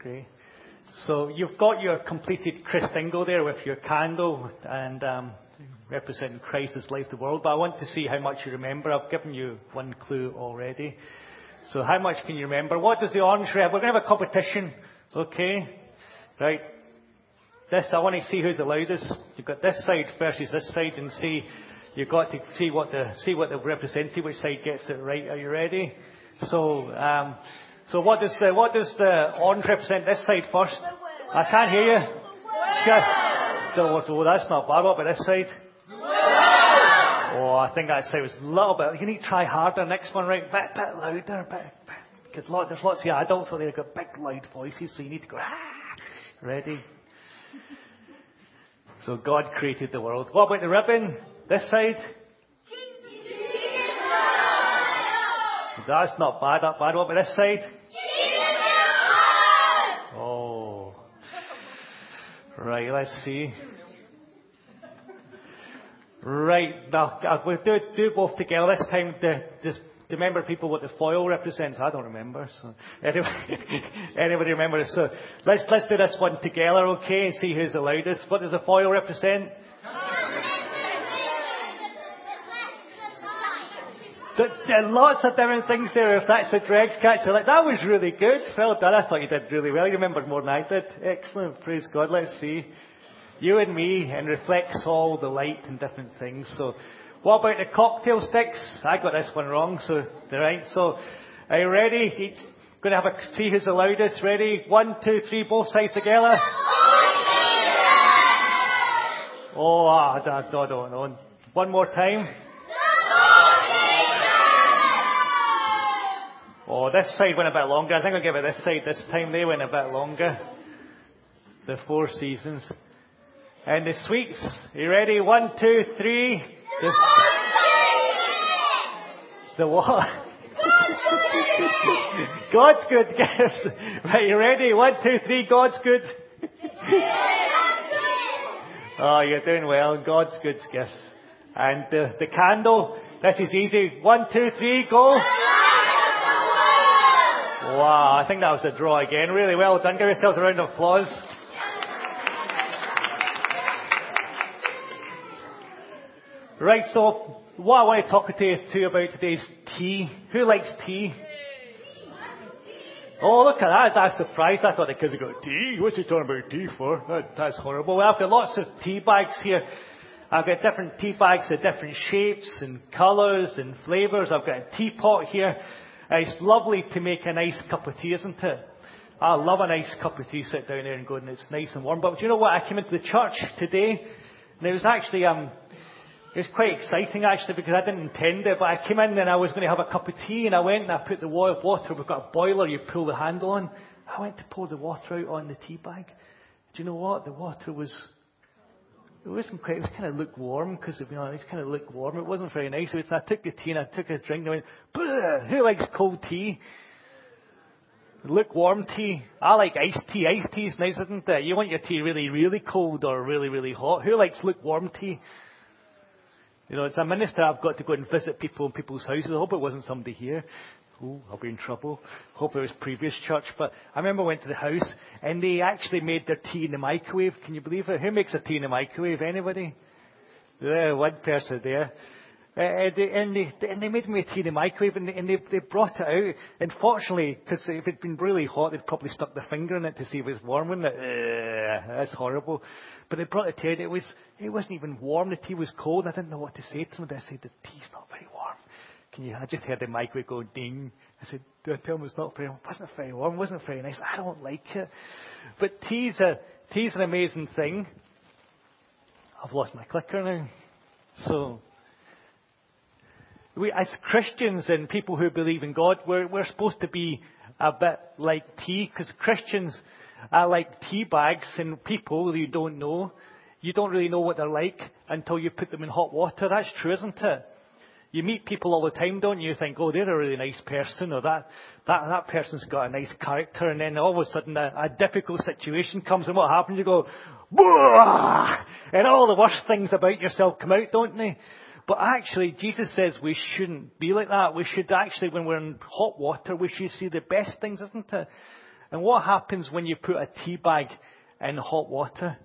Great. So you've got your completed Christingle there with your candle and um, representing Christ's life, the world. But I want to see how much you remember. I've given you one clue already. So how much can you remember? What does the orange rep? We're going to have a competition. It's okay. Right. This, I want to see who's the loudest. You've got this side versus this side and see, you've got to see what the, see what the represents, see which side gets it right. Are you ready? So, um, so what does the, what does the orange represent this side first? I can't hear you. So, oh, that's not bad. What about this side? Oh, I think that side was a little bit. You need to try harder. Next one, right? Bit, bit louder. Bit, because there's lots of adults there who've got big, loud voices, so you need to go. Ah, ready? So God created the world. What about the ribbon? This side? That's not bad, not bad. What about this side? Oh. Right, let's see. Right, now, uh, we'll do, do both together. This time, the, this, remember people what the foil represents? I don't remember. So anyway, anybody remember? So let's let's do this one together, okay, and see who's the loudest. What does the foil represent? There are lots of different things there. If that's a dregs catcher, like that was really good. Well done. I thought you did really well. You remembered more than I did. Excellent. Praise God. Let's see. You and me, and reflects all the light and different things. So, what about the cocktail sticks? I got this one wrong. So, right. So, are you ready? Each, going to have a see who's the loudest. Ready? One, two, three. Both sides together. Oh, I don't know. One more time. Oh, this side went a bit longer. I think I'll give it this side this time. They went a bit longer. The Four Seasons. And the sweets. Are you ready? One, two, three. The, the what? God's good gifts. Right, you ready? One, two, three. God's good. oh, you're doing well. God's good gifts. And the, the candle. This is easy. One, two, three. Go. Wow, I think that was a draw again. Really well done. Give yourselves a round of applause. Right, so what I want to talk to you, you about today is tea. Who likes tea? Oh, look at that. That's surprised. I thought the kids would go, tea? What's he talking about tea for? That, that's horrible. Well, I've got lots of tea bags here. I've got different tea bags of different shapes and colours and flavours. I've got a teapot here. It's lovely to make a nice cup of tea, isn't it? I love a nice cup of tea, sit down there and go, and it's nice and warm. But do you know what? I came into the church today, and it was actually, um, it was quite exciting actually because I didn't intend it, but I came in and I was going to have a cup of tea, and I went and I put the water. We've got a boiler, you pull the handle on. I went to pour the water out on the tea bag. Do you know what? The water was it wasn't quite, it was kind of lukewarm because, you know, it was kind of lukewarm. It wasn't very nice. So I took the tea and I took a drink and I went, who likes cold tea? Lukewarm tea. I like iced tea. Iced tea is nice, isn't it? You want your tea really, really cold or really, really hot. Who likes lukewarm tea? You know, it's a minister. I've got to go and visit people in people's houses. I hope it wasn't somebody here. Oh, I'll be in trouble. Hope it was previous church. But I remember I went to the house and they actually made their tea in the microwave. Can you believe it? Who makes a tea in the microwave? Anybody? Yeah, one person there. Uh, and, they, and, they, and they made me a tea in the microwave and, they, and they, they brought it out. And fortunately, because if it'd been really hot, they'd probably stuck their finger in it to see if it was warm, wouldn't it? Uh, that's horrible. But they brought it to it. It was, it wasn't even warm. The tea was cold. I didn't know what to say to them. I said, the tea's not very warm. Can you, I just heard the microwave go ding. I said, do I tell it's not very, wasn't very warm, wasn't very nice. I don't like it. But tea's a, tea's an amazing thing. I've lost my clicker now. So, we, as Christians and people who believe in God, we're, we're supposed to be a bit like tea, because Christians are like tea bags and people you don't know. You don't really know what they're like until you put them in hot water. That's true, isn't it? You meet people all the time, don't you? You think, oh, they're a really nice person, or that, that, that person's got a nice character, and then all of a sudden a, a difficult situation comes, and what happens? You go, Bwah! and all the worst things about yourself come out, don't they? But actually, Jesus says we shouldn't be like that. We should actually, when we're in hot water, we should see the best things, isn't it? And what happens when you put a tea bag in hot water?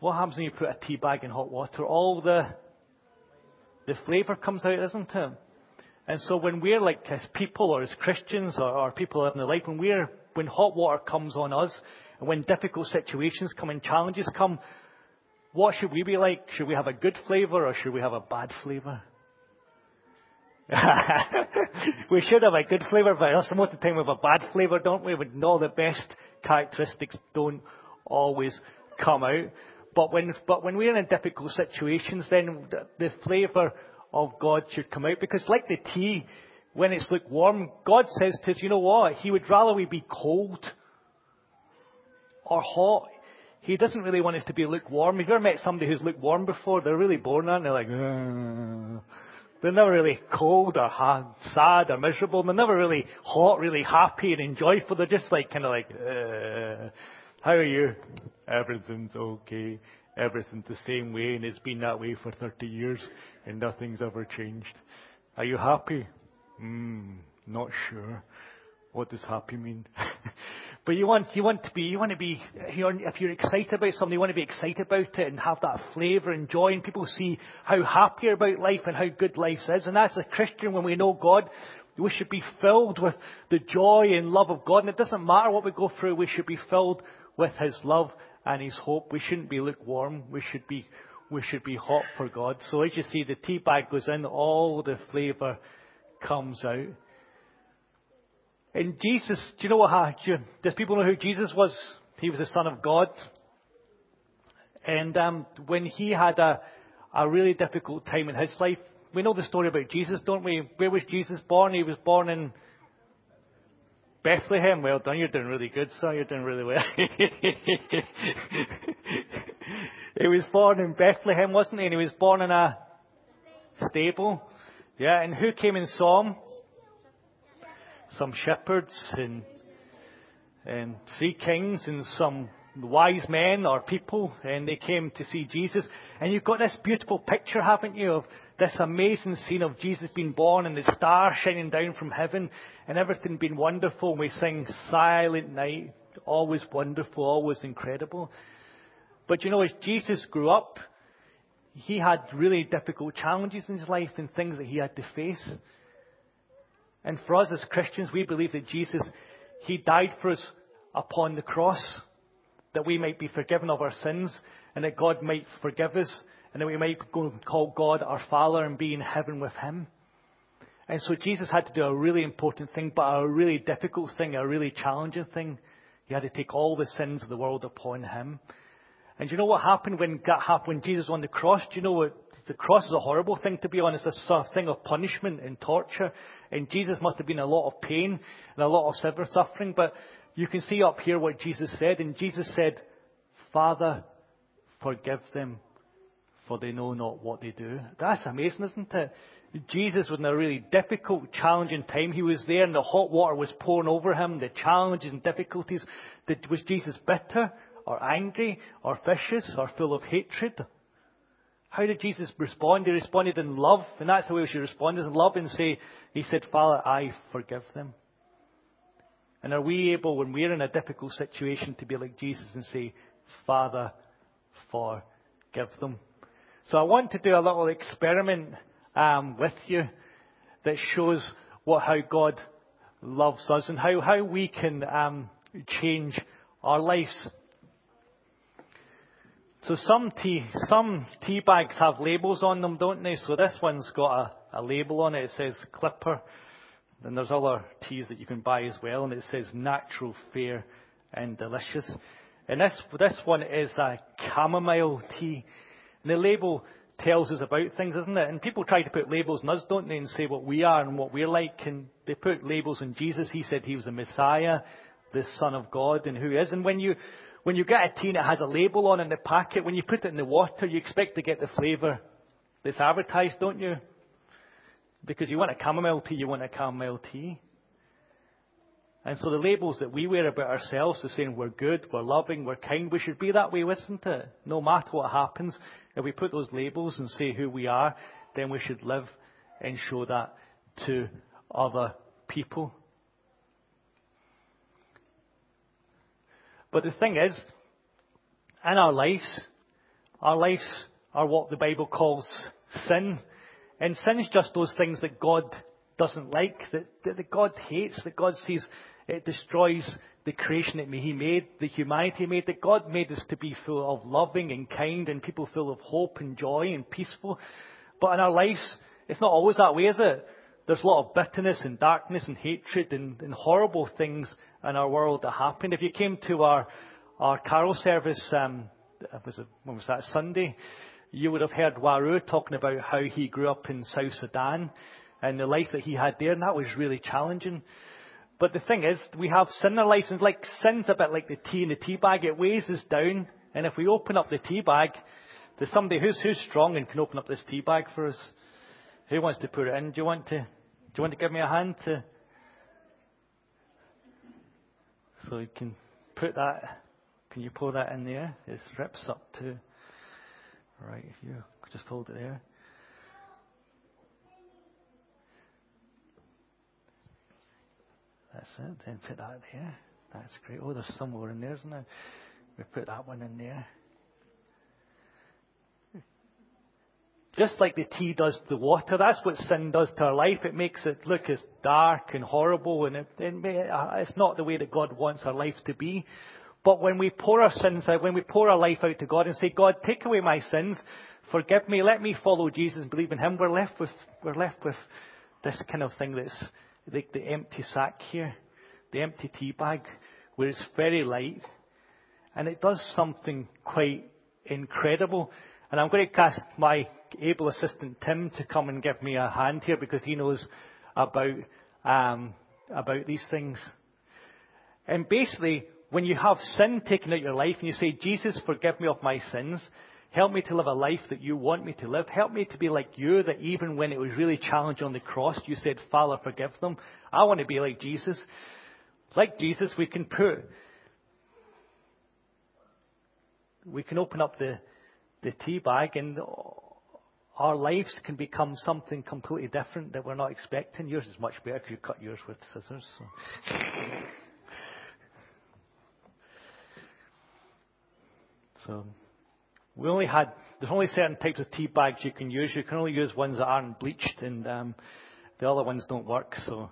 What happens when you put a tea bag in hot water? All the the flavour comes out, isn't it? And so when we're like as people or as Christians or, or people in the life, when we're when hot water comes on us and when difficult situations come and challenges come, what should we be like? Should we have a good flavour or should we have a bad flavour? we should have a good flavour, but most of the time we have a bad flavour, don't we? When all the best characteristics don't always come out. But when, but when we're in difficult situations, then the, the flavour of God should come out. Because like the tea, when it's lukewarm, God says to us, you know what? He would rather we be cold or hot. He doesn't really want us to be lukewarm. Have you ever met somebody who's lukewarm before? They're really boring, aren't they? Like, Ugh. they're never really cold or hard, sad or miserable. They're never really hot, really happy and joyful. They're just like, kind of like, Ugh. how are you? Everything's okay. Everything's the same way and it's been that way for 30 years and nothing's ever changed. Are you happy? Hmm, not sure. What does happy mean? but you want, you want to be, you want to be, if you're excited about something, you want to be excited about it and have that flavour and joy and people see how happy about life and how good life is. And as a Christian, when we know God, we should be filled with the joy and love of God. And it doesn't matter what we go through, we should be filled with His love and His hope. We shouldn't be lukewarm. We should be, we should be hot for God. So as you see, the tea bag goes in, all the flavour comes out. And Jesus, do you know what? Happened? Does people know who Jesus was? He was the Son of God. And um, when he had a, a really difficult time in his life, we know the story about Jesus, don't we? Where was Jesus born? He was born in Bethlehem. Well done, you're doing really good, sir. You're doing really well. he was born in Bethlehem, wasn't he? And he was born in a stable. Yeah, and who came and saw him? Some shepherds and, and three kings and some wise men or people, and they came to see Jesus. And you've got this beautiful picture, haven't you, of this amazing scene of Jesus being born and the star shining down from heaven and everything being wonderful. And we sing Silent Night, always wonderful, always incredible. But you know, as Jesus grew up, he had really difficult challenges in his life and things that he had to face. And for us as Christians, we believe that Jesus, he died for us upon the cross, that we might be forgiven of our sins, and that God might forgive us, and that we might go and call God our Father and be in heaven with him. And so Jesus had to do a really important thing, but a really difficult thing, a really challenging thing. He had to take all the sins of the world upon him. And you know what happened when when Jesus was on the cross? Do you know what? The cross is a horrible thing, to be honest. It's a thing of punishment and torture. And Jesus must have been in a lot of pain and a lot of suffering. But you can see up here what Jesus said. And Jesus said, Father, forgive them, for they know not what they do. That's amazing, isn't it? Jesus was in a really difficult, challenging time. He was there and the hot water was pouring over him, the challenges and difficulties. Was Jesus bitter? or angry or vicious or full of hatred? How did Jesus respond? He responded in love, and that's the way we should respond, is in love and say, He said, Father, I forgive them. And are we able, when we're in a difficult situation, to be like Jesus and say, Father, forgive them? So I want to do a little experiment um, with you that shows what how God loves us and how, how we can um, change our lives. So some tea, some tea bags have labels on them, don't they? So this one's got a, a label on it. It says Clipper. Then there's other teas that you can buy as well, and it says natural, fair, and delicious. And this this one is a chamomile tea. And the label tells us about things, isn't it? And people try to put labels on us, don't they, and say what we are and what we're like. And they put labels on Jesus. He said he was the Messiah, the Son of God, and who is. And when you when you get a tea it has a label on in the packet, when you put it in the water, you expect to get the flavour that's advertised, don't you? Because you want a chamomile tea, you want a chamomile tea. And so the labels that we wear about ourselves are saying we're good, we're loving, we're kind, we should be that way, isn't it? No matter what happens, if we put those labels and say who we are, then we should live and show that to other people. But the thing is, in our lives, our lives are what the Bible calls sin. And sin is just those things that God doesn't like, that, that God hates, that God sees it destroys the creation that He made, the humanity He made, that God made us to be full of loving and kind and people full of hope and joy and peaceful. But in our lives, it's not always that way, is it? There's a lot of bitterness and darkness and hatred and, and horrible things in our world that happen. If you came to our, our carol service, um, was it, when was that, Sunday, you would have heard Waru talking about how he grew up in South Sudan and the life that he had there, and that was really challenging. But the thing is, we have sin in our lives, and like sin's a bit like the tea in the tea bag. It weighs us down, and if we open up the tea bag, there's somebody who's who's strong and can open up this tea bag for us. Who wants to put it in? Do you want to? Do you want to give me a hand to? So you can put that. Can you pour that in there? It rips up to. Right here. Just hold it there. It. Then put that there. That's great. Oh, there's some more in there? We put that one in there. Just like the tea does to the water, that's what sin does to our life. It makes it look as dark and horrible, and it, it, uh, it's not the way that God wants our life to be. But when we pour our sins out, when we pour our life out to God and say, God, take away my sins, forgive me, let me follow Jesus and believe in Him, we're left with, we're left with this kind of thing that's like the empty sack here, the empty tea bag, where it's very light, and it does something quite incredible. And I'm going to ask my able assistant Tim to come and give me a hand here because he knows about um, about these things. And basically, when you have sin taken out your life and you say, Jesus, forgive me of my sins, help me to live a life that you want me to live, help me to be like you, that even when it was really challenging on the cross, you said, Father, forgive them. I want to be like Jesus. Like Jesus, we can put, we can open up the, the tea bag and our lives can become something completely different that we're not expecting. Yours is much better because you cut yours with scissors. So. so, we only had, there's only certain types of tea bags you can use. You can only use ones that aren't bleached and um, the other ones don't work. So,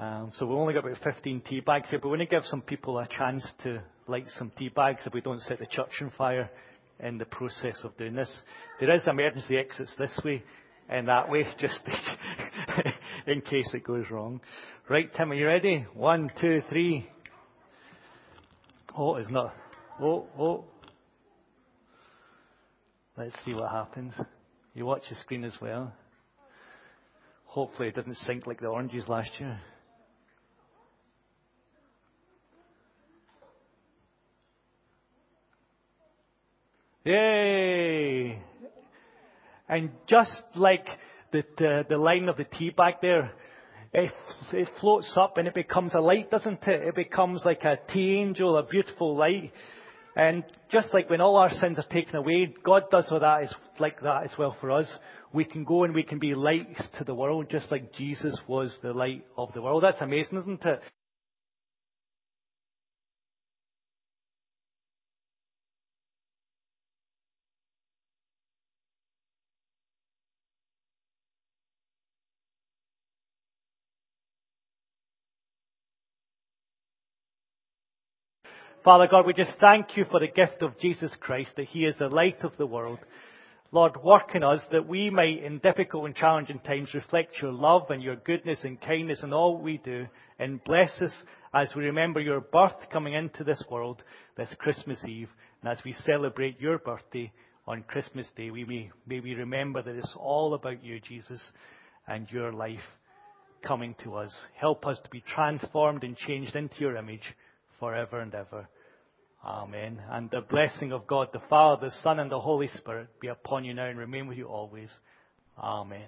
um, so we only got about 15 tea bags here, but we're to give some people a chance to light some tea bags if we don't set the church on fire in the process of doing this. There is emergency exits this way and that way, just in case it goes wrong. Right, Tim, are you ready? One, two, three. Oh, it's not. Oh, oh. Let's see what happens. You watch the screen as well. Hopefully it doesn't sink like the oranges last year. Yay! And just like the, the, the line of the tea bag there, it, it floats up and it becomes a light, doesn't it? It becomes like a tea angel, a beautiful light. And just like when all our sins are taken away, God does all that is like that as well for us. We can go and we can be lights to the world, just like Jesus was the light of the world. That's amazing, isn't it? Father God, we just thank you for the gift of Jesus Christ, that He is the light of the world. Lord, work in us that we may, in difficult and challenging times, reflect your love and your goodness and kindness in all we do, and bless us as we remember your birth coming into this world this Christmas Eve, and as we celebrate your birthday on Christmas Day, we may, may we remember that it's all about you, Jesus, and your life coming to us. Help us to be transformed and changed into your image forever and ever. Amen. And the blessing of God, the Father, the Son, and the Holy Spirit be upon you now and remain with you always. Amen.